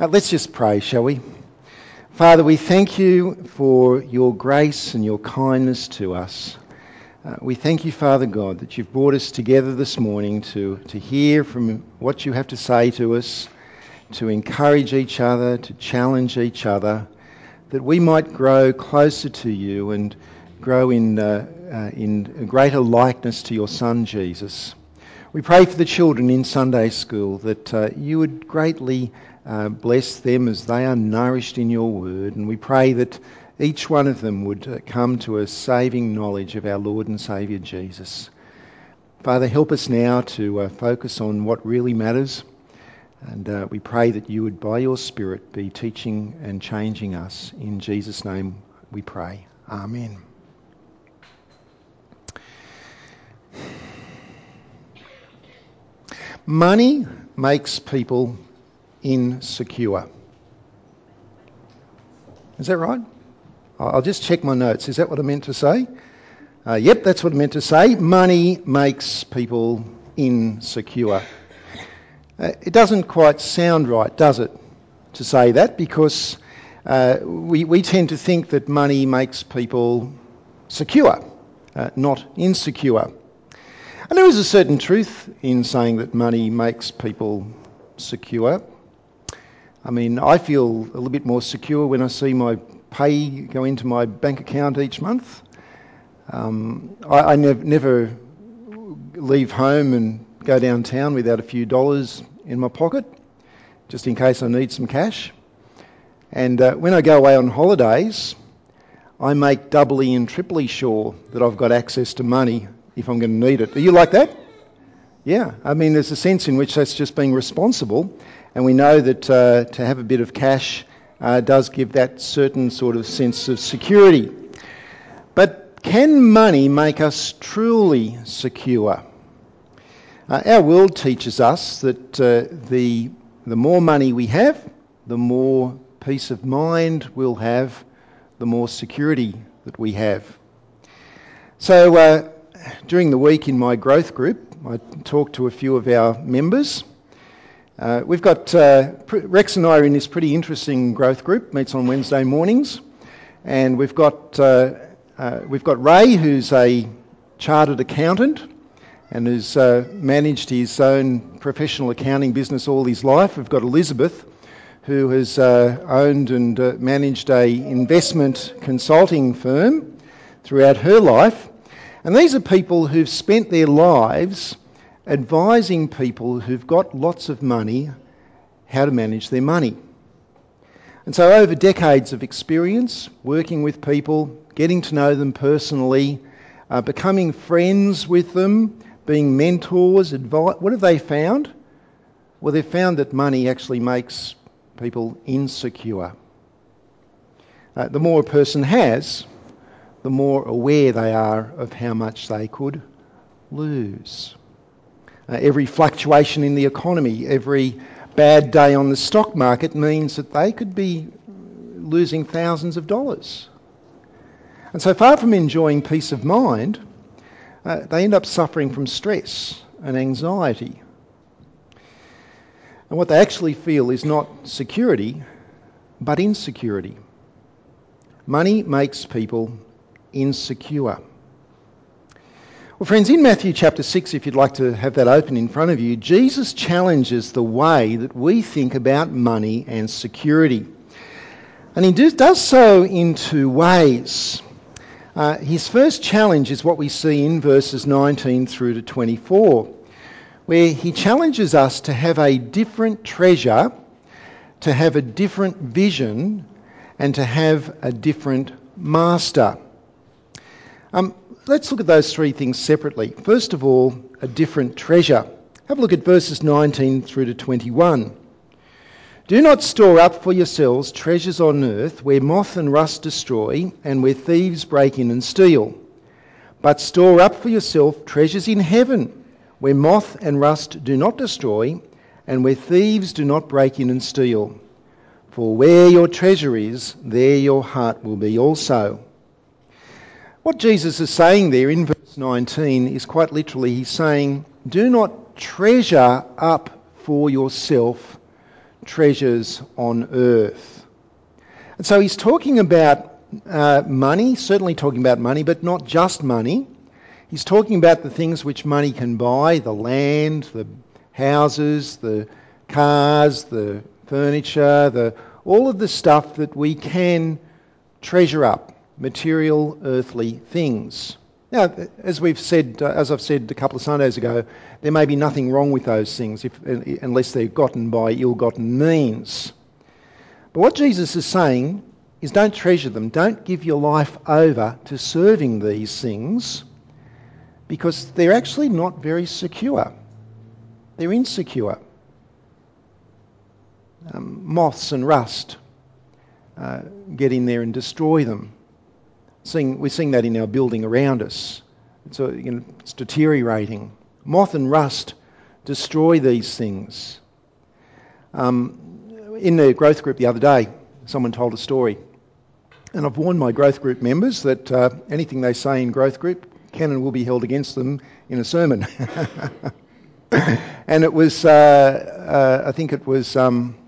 Uh, let's just pray, shall we? Father, we thank you for your grace and your kindness to us. Uh, we thank you, Father God, that you've brought us together this morning to, to hear from what you have to say to us, to encourage each other, to challenge each other, that we might grow closer to you and grow in, uh, uh, in greater likeness to your Son, Jesus. We pray for the children in Sunday school that uh, you would greatly uh, bless them as they are nourished in your word. And we pray that each one of them would uh, come to a saving knowledge of our Lord and Saviour Jesus. Father, help us now to uh, focus on what really matters. And uh, we pray that you would, by your Spirit, be teaching and changing us. In Jesus' name we pray. Amen. Money makes people insecure. Is that right? I'll just check my notes. Is that what I meant to say? Uh, yep, that's what I meant to say. Money makes people insecure. Uh, it doesn't quite sound right, does it, to say that? Because uh, we, we tend to think that money makes people secure, uh, not insecure. And there is a certain truth in saying that money makes people secure. I mean, I feel a little bit more secure when I see my pay go into my bank account each month. Um, I, I nev- never leave home and go downtown without a few dollars in my pocket, just in case I need some cash. And uh, when I go away on holidays, I make doubly and triply sure that I've got access to money if I'm going to need it. Are you like that? Yeah, I mean, there's a sense in which that's just being responsible and we know that uh, to have a bit of cash uh, does give that certain sort of sense of security. But can money make us truly secure? Uh, our world teaches us that uh, the, the more money we have, the more peace of mind we'll have, the more security that we have. So uh, during the week in my growth group, I talked to a few of our members uh, we've got uh, Rex and I are in this pretty interesting growth group. Meets on Wednesday mornings, and we've got uh, uh we've got Ray, who's a chartered accountant and has uh, managed his own professional accounting business all his life. We've got Elizabeth, who has uh, owned and managed a investment consulting firm throughout her life, and these are people who've spent their lives advising people who've got lots of money how to manage their money. And so, over decades of experience working with people, getting to know them personally, uh, becoming friends with them, being mentors, advice, what have they found? Well, they've found that money actually makes people insecure. Uh, the more a person has, the more aware they are of how much they could lose uh, every fluctuation in the economy, every bad day on the stock market means that they could be losing thousands of dollars. And so far from enjoying peace of mind, uh, they end up suffering from stress and anxiety. And what they actually feel is not security, but insecurity. Money makes people insecure. Well, friends, in Matthew chapter 6, if you'd like to have that open in front of you, Jesus challenges the way that we think about money and security. And he does so in two ways. Uh, his first challenge is what we see in verses 19 through to 24, where he challenges us to have a different treasure, to have a different vision, and to have a different master. Um, let's look at those three things separately. First of all, a different treasure. Have a look at verses 19 through to 21. Do not store up for yourselves treasures on earth where moth and rust destroy and where thieves break in and steal. But store up for yourself treasures in heaven where moth and rust do not destroy and where thieves do not break in and steal. For where your treasure is, there your heart will be also. What Jesus is saying there in verse 19 is quite literally, he's saying, Do not treasure up for yourself treasures on earth. And so he's talking about uh, money, certainly talking about money, but not just money. He's talking about the things which money can buy the land, the houses, the cars, the furniture, the, all of the stuff that we can treasure up, material, earthly things. Now, as we've said, uh, as I've said a couple of Sundays ago, there may be nothing wrong with those things if, unless they're gotten by ill-gotten means. But what Jesus is saying is don't treasure them. Don't give your life over to serving these things because they're actually not very secure. They're insecure. Um, moths and rust uh, get in there and destroy them. Seeing, we're seeing that in our building around us. It's, a, you know, it's deteriorating. Moth and rust destroy these things. Um, in the growth group the other day, someone told a story. And I've warned my growth group members that uh, anything they say in growth group can and will be held against them in a sermon. and it was, uh, uh, I think it was, um,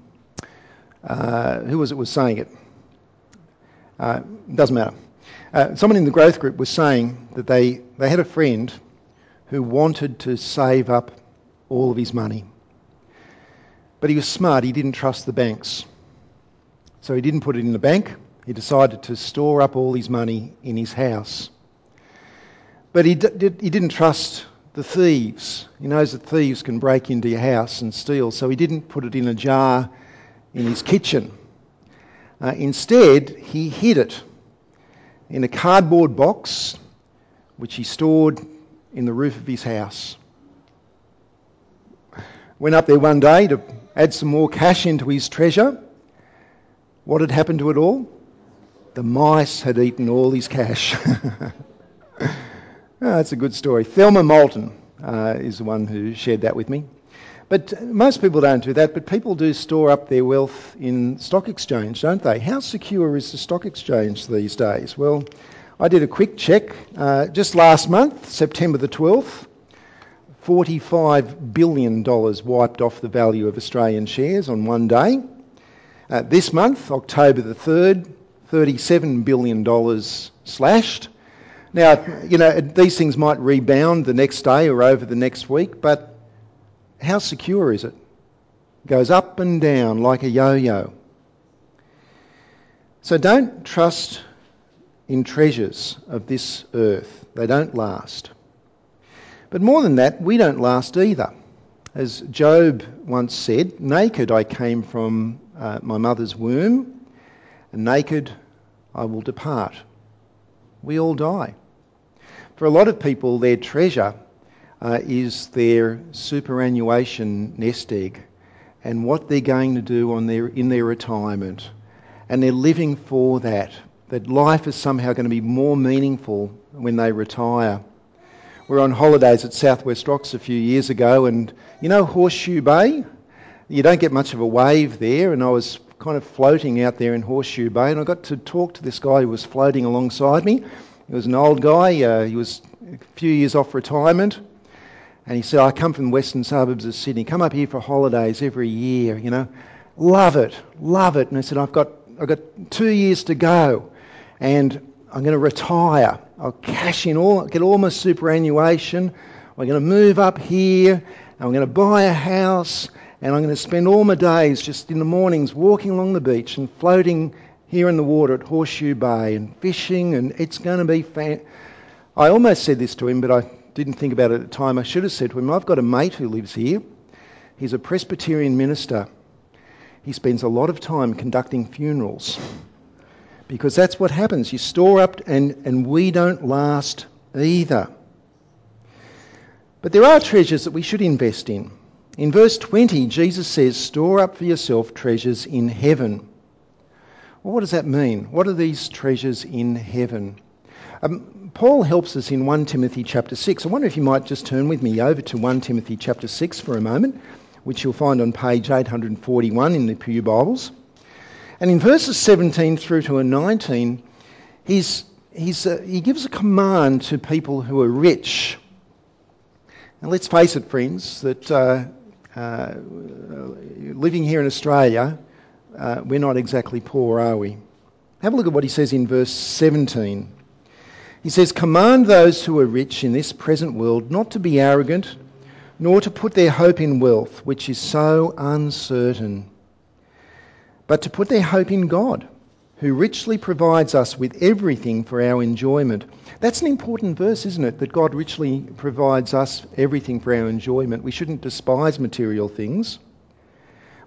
uh, who was it was saying it? Uh, doesn't matter. Uh, someone in the growth group was saying that they, they had a friend who wanted to save up all of his money. But he was smart, he didn't trust the banks. So he didn't put it in the bank, he decided to store up all his money in his house. But he, d- he didn't trust the thieves. He knows that thieves can break into your house and steal, so he didn't put it in a jar in his kitchen. Uh, instead, he hid it in a cardboard box which he stored in the roof of his house. Went up there one day to add some more cash into his treasure. What had happened to it all? The mice had eaten all his cash. oh, that's a good story. Thelma Moulton uh, is the one who shared that with me. But most people don't do that, but people do store up their wealth in stock exchange, don't they? How secure is the stock exchange these days? Well, I did a quick check uh, just last month, September the 12th. $45 billion wiped off the value of Australian shares on one day. Uh, this month, October the 3rd, $37 billion slashed. Now, you know, these things might rebound the next day or over the next week, but how secure is it? it goes up and down like a yo-yo. So don't trust in treasures of this earth. They don't last. But more than that, we don't last either. As Job once said, naked I came from uh, my mother's womb, and naked I will depart. We all die. For a lot of people, their treasure uh, is their superannuation nest egg and what they're going to do on their, in their retirement. And they're living for that, that life is somehow going to be more meaningful when they retire. We were on holidays at Southwest Rocks a few years ago, and you know Horseshoe Bay? You don't get much of a wave there, and I was kind of floating out there in Horseshoe Bay, and I got to talk to this guy who was floating alongside me. He was an old guy, uh, he was a few years off retirement, and he said, I come from the western suburbs of Sydney, come up here for holidays every year, you know. Love it, love it. And I said, I've got, I've got two years to go and I'm going to retire. I'll cash in all, get all my superannuation. I'm going to move up here. and I'm going to buy a house and I'm going to spend all my days just in the mornings walking along the beach and floating here in the water at Horseshoe Bay and fishing and it's going to be fan. I almost said this to him, but I didn't think about it at the time. I should have said to him, I've got a mate who lives here. He's a Presbyterian minister. He spends a lot of time conducting funerals because that's what happens. You store up, and, and we don't last either. But there are treasures that we should invest in. In verse 20, Jesus says, Store up for yourself treasures in heaven. Well, what does that mean? What are these treasures in heaven? Um, Paul helps us in 1 Timothy chapter 6. I wonder if you might just turn with me over to 1 Timothy chapter 6 for a moment, which you'll find on page 841 in the Pew Bibles. And in verses 17 through to 19, he's, he's, uh, he gives a command to people who are rich. Now, let's face it, friends, that uh, uh, living here in Australia, uh, we're not exactly poor, are we? Have a look at what he says in verse 17. He says, Command those who are rich in this present world not to be arrogant, nor to put their hope in wealth, which is so uncertain, but to put their hope in God, who richly provides us with everything for our enjoyment. That's an important verse, isn't it? That God richly provides us everything for our enjoyment. We shouldn't despise material things.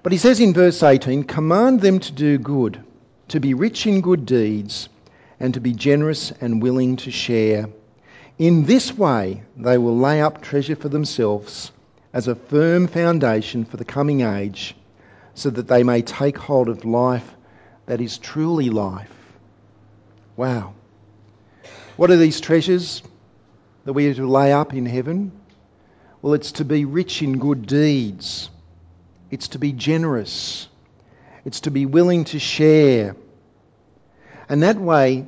But he says in verse 18, Command them to do good, to be rich in good deeds, and to be generous and willing to share. In this way, they will lay up treasure for themselves as a firm foundation for the coming age, so that they may take hold of life that is truly life. Wow. What are these treasures that we are to lay up in heaven? Well, it's to be rich in good deeds it's to be generous. It's to be willing to share. And that way,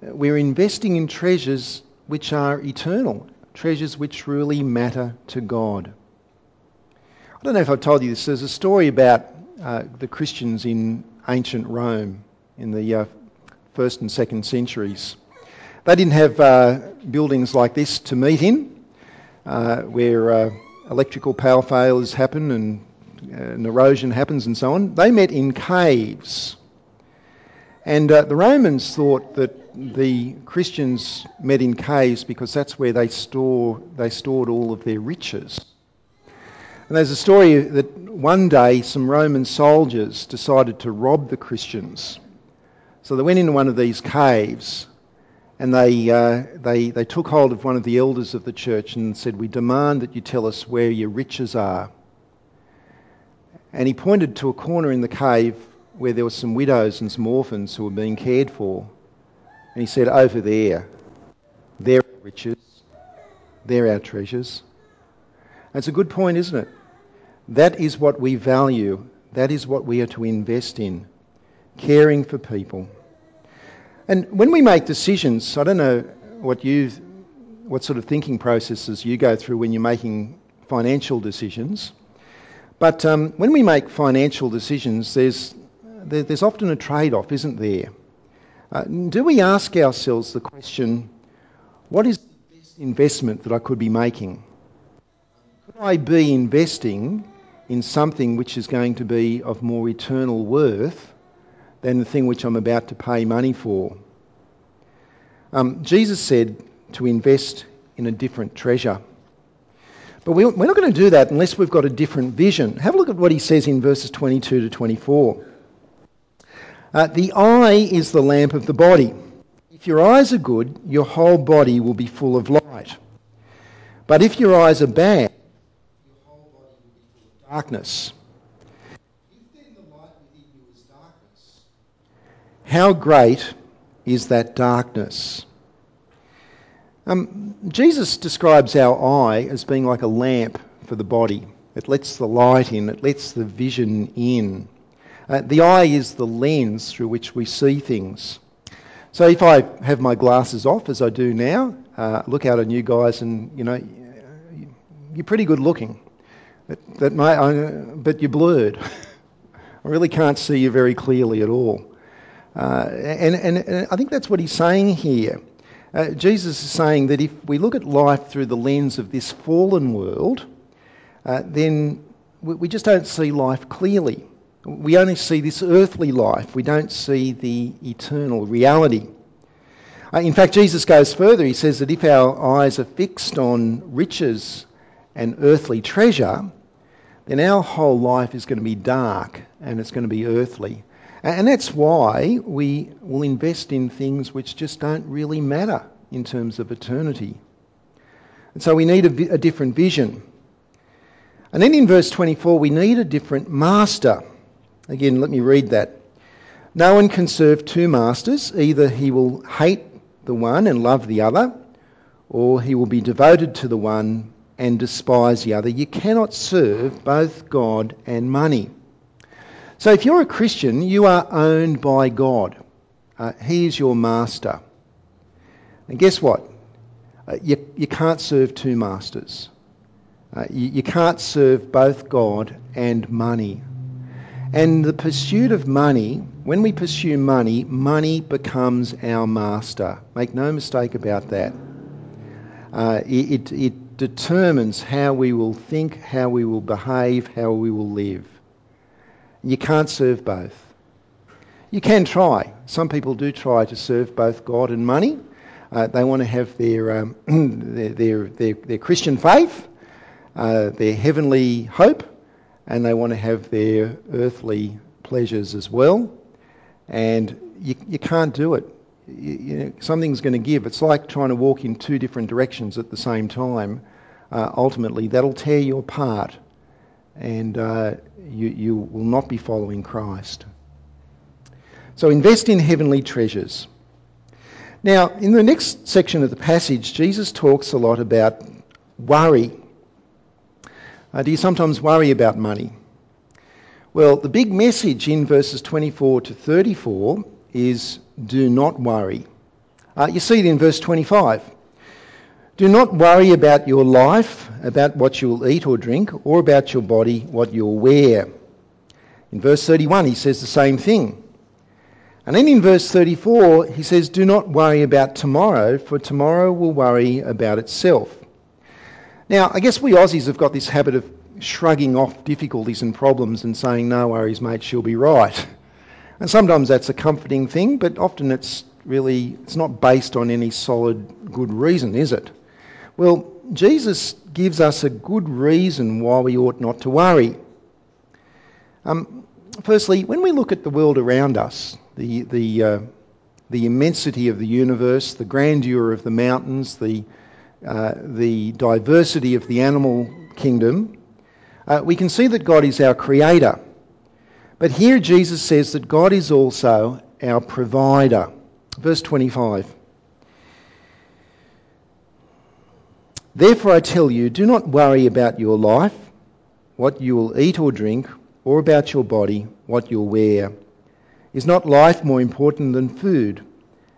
we're investing in treasures which are eternal, treasures which really matter to God. I don't know if I've told you this. There's a story about uh, the Christians in ancient Rome in the uh, first and second centuries. They didn't have uh, buildings like this to meet in, uh, where uh, electrical power failures happen and uh, erosion happens and so on. They met in caves. And uh, the Romans thought that the Christians met in caves because that's where they, store, they stored all of their riches. And there's a story that one day some Roman soldiers decided to rob the Christians. So they went into one of these caves and they, uh, they, they took hold of one of the elders of the church and said, We demand that you tell us where your riches are. And he pointed to a corner in the cave where there were some widows and some orphans who were being cared for. And he said, Over there, they're riches, they're our treasures. That's a good point, isn't it? That is what we value, that is what we are to invest in caring for people. And when we make decisions, I don't know what you what sort of thinking processes you go through when you're making financial decisions. But um, when we make financial decisions, there's, there, there's often a trade off, isn't there? Uh, do we ask ourselves the question, what is the best investment that I could be making? Could I be investing in something which is going to be of more eternal worth than the thing which I'm about to pay money for? Um, Jesus said to invest in a different treasure. But we're not going to do that unless we've got a different vision. Have a look at what he says in verses 22 to 24. Uh, the eye is the lamp of the body. If your eyes are good, your whole body will be full of light. But if your eyes are bad, your whole body will be full of darkness. If then the light within you is darkness, how great is that darkness? Um, Jesus describes our eye as being like a lamp for the body. It lets the light in, it lets the vision in. Uh, the eye is the lens through which we see things. So if I have my glasses off, as I do now, uh, look out at you guys and, you know, you're pretty good looking. That may, I, but you're blurred. I really can't see you very clearly at all. Uh, and, and, and I think that's what he's saying here. Uh, Jesus is saying that if we look at life through the lens of this fallen world, uh, then we, we just don't see life clearly. We only see this earthly life. We don't see the eternal reality. Uh, in fact, Jesus goes further. He says that if our eyes are fixed on riches and earthly treasure, then our whole life is going to be dark and it's going to be earthly. And that's why we will invest in things which just don't really matter in terms of eternity. And so we need a, a different vision. And then in verse 24, we need a different master. Again, let me read that. No one can serve two masters. Either he will hate the one and love the other, or he will be devoted to the one and despise the other. You cannot serve both God and money. So if you're a Christian, you are owned by God. Uh, he is your master. And guess what? Uh, you, you can't serve two masters. Uh, you, you can't serve both God and money. And the pursuit of money, when we pursue money, money becomes our master. Make no mistake about that. Uh, it, it determines how we will think, how we will behave, how we will live. You can't serve both. You can try. Some people do try to serve both God and money. Uh, they want to have their, um, their, their, their, their, Christian faith, uh, their heavenly hope, and they want to have their earthly pleasures as well. And you, you can't do it. You, you know, something's going to give. It's like trying to walk in two different directions at the same time. Uh, ultimately, that'll tear you apart, and uh, you, you will not be following Christ. So invest in heavenly treasures. Now, in the next section of the passage, Jesus talks a lot about worry. Uh, do you sometimes worry about money? Well, the big message in verses 24 to 34 is do not worry. Uh, you see it in verse 25. Do not worry about your life, about what you will eat or drink, or about your body, what you'll wear. In verse 31, he says the same thing. And then in verse 34, he says, Do not worry about tomorrow, for tomorrow will worry about itself. Now, I guess we Aussies have got this habit of shrugging off difficulties and problems and saying, No worries, mate, she'll be right. And sometimes that's a comforting thing, but often it's really it's not based on any solid good reason, is it? Well, Jesus gives us a good reason why we ought not to worry. Um, firstly, when we look at the world around us, the, the, uh, the immensity of the universe, the grandeur of the mountains, the, uh, the diversity of the animal kingdom, uh, we can see that God is our creator. But here Jesus says that God is also our provider. Verse 25. Therefore I tell you, do not worry about your life, what you will eat or drink, or about your body, what you'll wear. Is not life more important than food,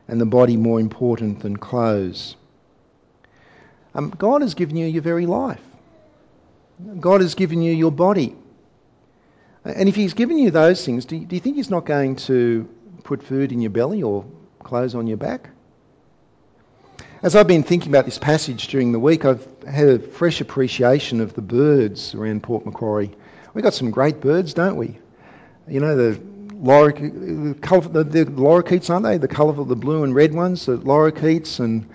and the body more important than clothes? Um, God has given you your very life. God has given you your body. And if He's given you those things, do you, do you think He's not going to put food in your belly or clothes on your back? As I've been thinking about this passage during the week, I've had a fresh appreciation of the birds around Port Macquarie. We've got some great birds, don't we? You know, the the, the lorikeets, aren't they? The colourful, the blue and red ones, the lorikeets and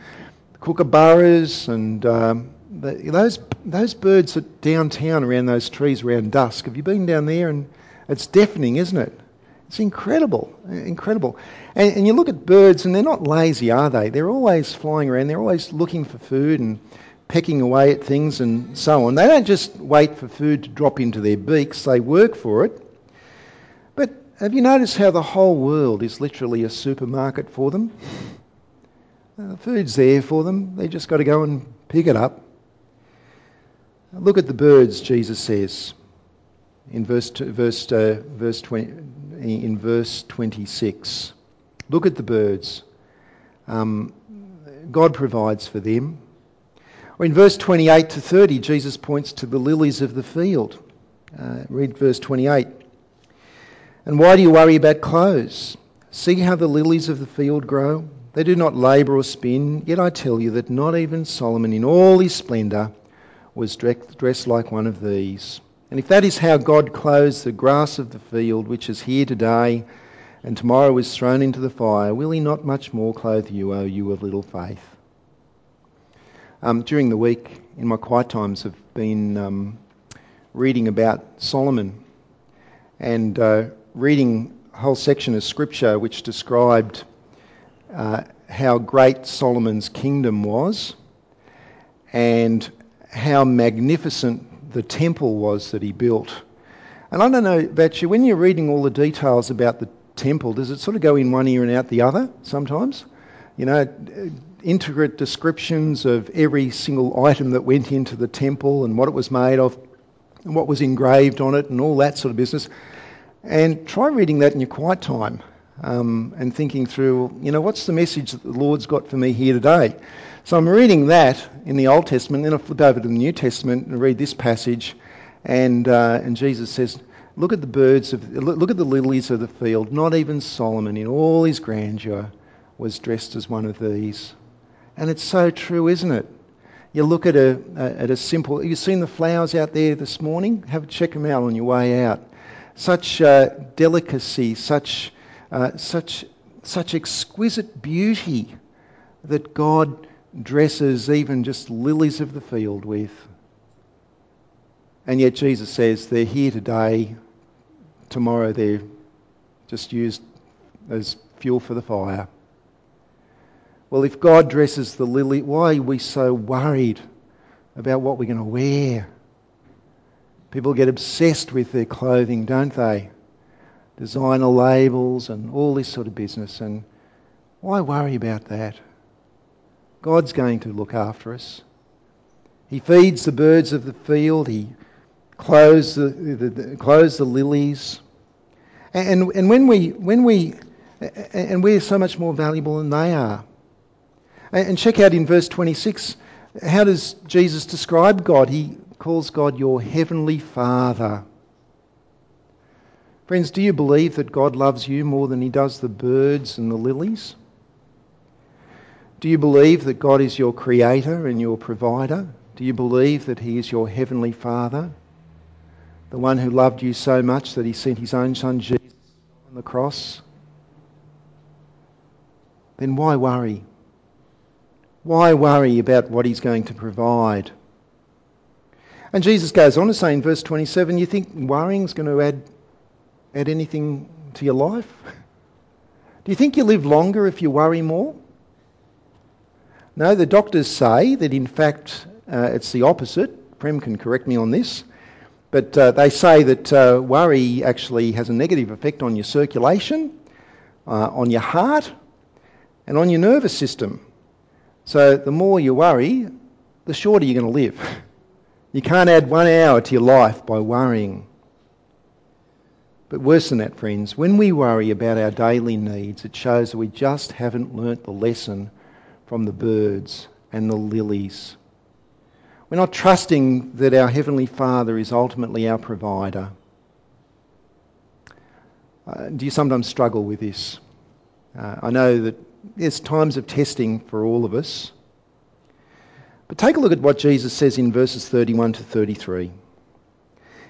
kookaburras and um, the, those those birds are downtown around those trees around dusk. Have you been down there? And it's deafening, isn't it? It's incredible, incredible. And, and you look at birds, and they're not lazy, are they? They're always flying around. They're always looking for food and pecking away at things and so on. They don't just wait for food to drop into their beaks. They work for it. But have you noticed how the whole world is literally a supermarket for them? Uh, food's there for them. They just got to go and pick it up. Look at the birds, Jesus says in verse, verse, uh, verse 20, in verse 26. Look at the birds. Um, God provides for them. Or in verse 28 to 30, Jesus points to the lilies of the field. Uh, read verse 28. And why do you worry about clothes? See how the lilies of the field grow? They do not labour or spin, yet I tell you that not even Solomon in all his splendour was dressed like one of these. And if that is how God clothes the grass of the field, which is here today and tomorrow is thrown into the fire, will he not much more clothe you, O you of little faith? Um, during the week, in my quiet times, I've been um, reading about Solomon and uh, reading a whole section of scripture which described uh, how great Solomon's kingdom was and how magnificent the temple was that he built. And I don't know about you, when you're reading all the details about the temple, does it sort of go in one ear and out the other sometimes? You know, intricate descriptions of every single item that went into the temple and what it was made of and what was engraved on it and all that sort of business. And try reading that in your quiet time. Um, and thinking through, you know, what's the message that the Lord's got for me here today? So I'm reading that in the Old Testament, then I flip over to the New Testament and read this passage, and, uh, and Jesus says, Look at the birds of, look at the lilies of the field. Not even Solomon, in all his grandeur, was dressed as one of these. And it's so true, isn't it? You look at a, at a simple. You've seen the flowers out there this morning. Have a check them out on your way out. Such uh, delicacy, such uh, such such exquisite beauty that God dresses even just lilies of the field with. And yet Jesus says they're here today, tomorrow they're just used as fuel for the fire. Well, if God dresses the lily, why are we so worried about what we're going to wear? People get obsessed with their clothing, don't they? Designer labels and all this sort of business. And why worry about that? God's going to look after us. He feeds the birds of the field. He clothes the, the, the, clothes the lilies. And, and when we, when we, and we're so much more valuable than they are. And check out in verse 26, how does Jesus describe God? He calls God your heavenly Father. Friends, do you believe that God loves you more than he does the birds and the lilies? Do you believe that God is your creator and your provider? Do you believe that he is your heavenly Father? The one who loved you so much that he sent his own son Jesus on the cross? Then why worry? Why worry about what he's going to provide? And Jesus goes on to say in verse 27 you think worrying's going to add, add anything to your life? Do you think you live longer if you worry more? No, the doctors say that in fact uh, it's the opposite. Prem can correct me on this. But uh, they say that uh, worry actually has a negative effect on your circulation, uh, on your heart, and on your nervous system. So the more you worry, the shorter you're going to live. You can't add one hour to your life by worrying. But worse than that, friends, when we worry about our daily needs, it shows that we just haven't learnt the lesson from the birds and the lilies. We're not trusting that our Heavenly Father is ultimately our provider. Uh, do you sometimes struggle with this? Uh, I know that there's times of testing for all of us. But take a look at what Jesus says in verses 31 to 33.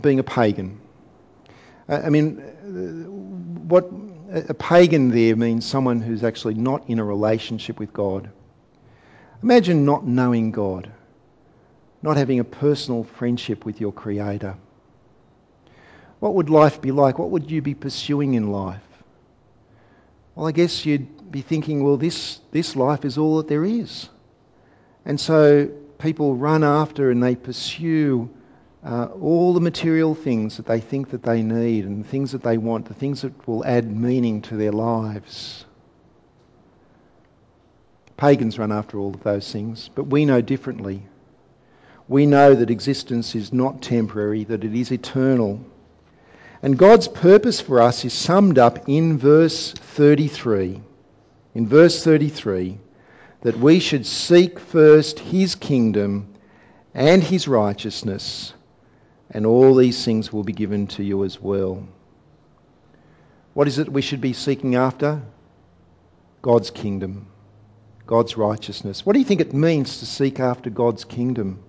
being a pagan. I mean, what a pagan there means someone who's actually not in a relationship with God. Imagine not knowing God, not having a personal friendship with your Creator. What would life be like? What would you be pursuing in life? Well, I guess you'd be thinking, well, this, this life is all that there is. And so people run after and they pursue uh, all the material things that they think that they need and the things that they want, the things that will add meaning to their lives. Pagans run after all of those things, but we know differently. We know that existence is not temporary, that it is eternal. And God's purpose for us is summed up in verse 33. In verse 33, that we should seek first his kingdom and his righteousness, and all these things will be given to you as well. What is it we should be seeking after? God's kingdom, God's righteousness. What do you think it means to seek after God's kingdom?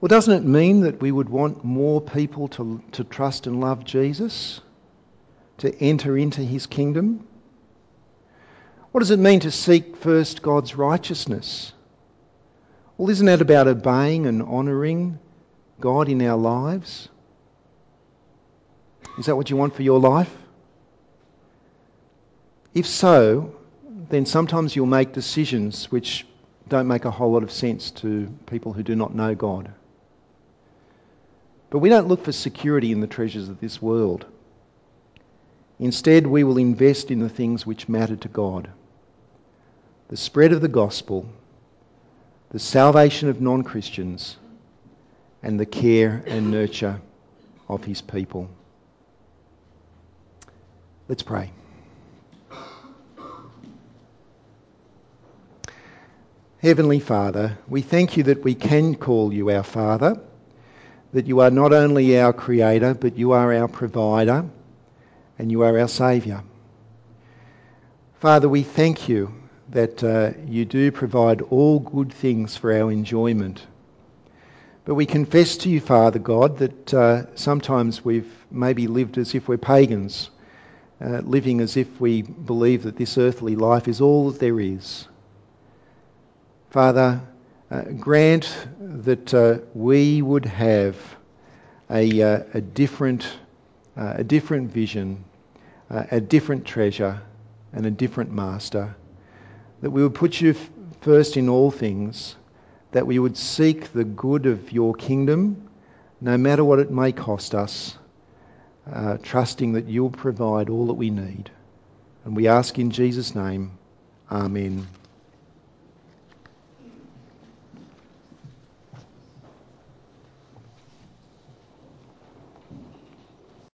Well, doesn't it mean that we would want more people to, to trust and love Jesus? To enter into his kingdom? What does it mean to seek first God's righteousness? Well, isn't that about obeying and honouring God in our lives? Is that what you want for your life? If so, then sometimes you'll make decisions which don't make a whole lot of sense to people who do not know God. But we don't look for security in the treasures of this world. Instead, we will invest in the things which matter to God the spread of the gospel, the salvation of non Christians, and the care and nurture of his people. Let's pray. Heavenly Father, we thank you that we can call you our Father, that you are not only our Creator, but you are our provider and you are our Saviour. Father, we thank you that uh, you do provide all good things for our enjoyment. But we confess to you, Father God, that uh, sometimes we've maybe lived as if we're pagans, uh, living as if we believe that this earthly life is all that there is. Father, uh, grant that uh, we would have a, uh, a different, uh, a different vision, a different treasure, and a different master. That we would put you f- first in all things, that we would seek the good of your kingdom, no matter what it may cost us, uh, trusting that you'll provide all that we need. And we ask in Jesus' name, Amen.